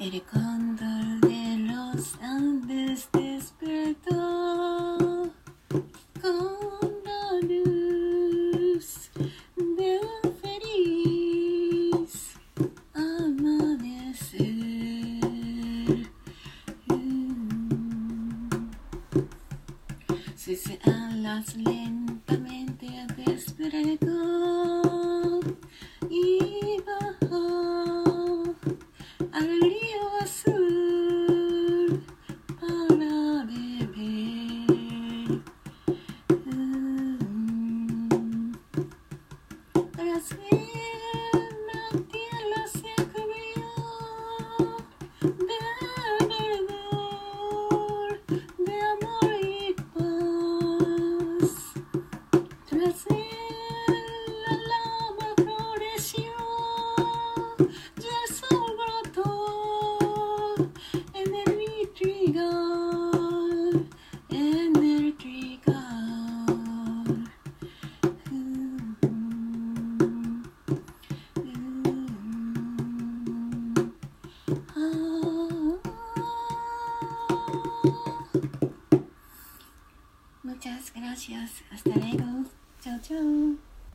El cóndor de los Andes despertó con la luz de un feliz amanecer. Sus alas lentamente y el sol brotó Muchas gracias. Hasta luego. Chao, chao.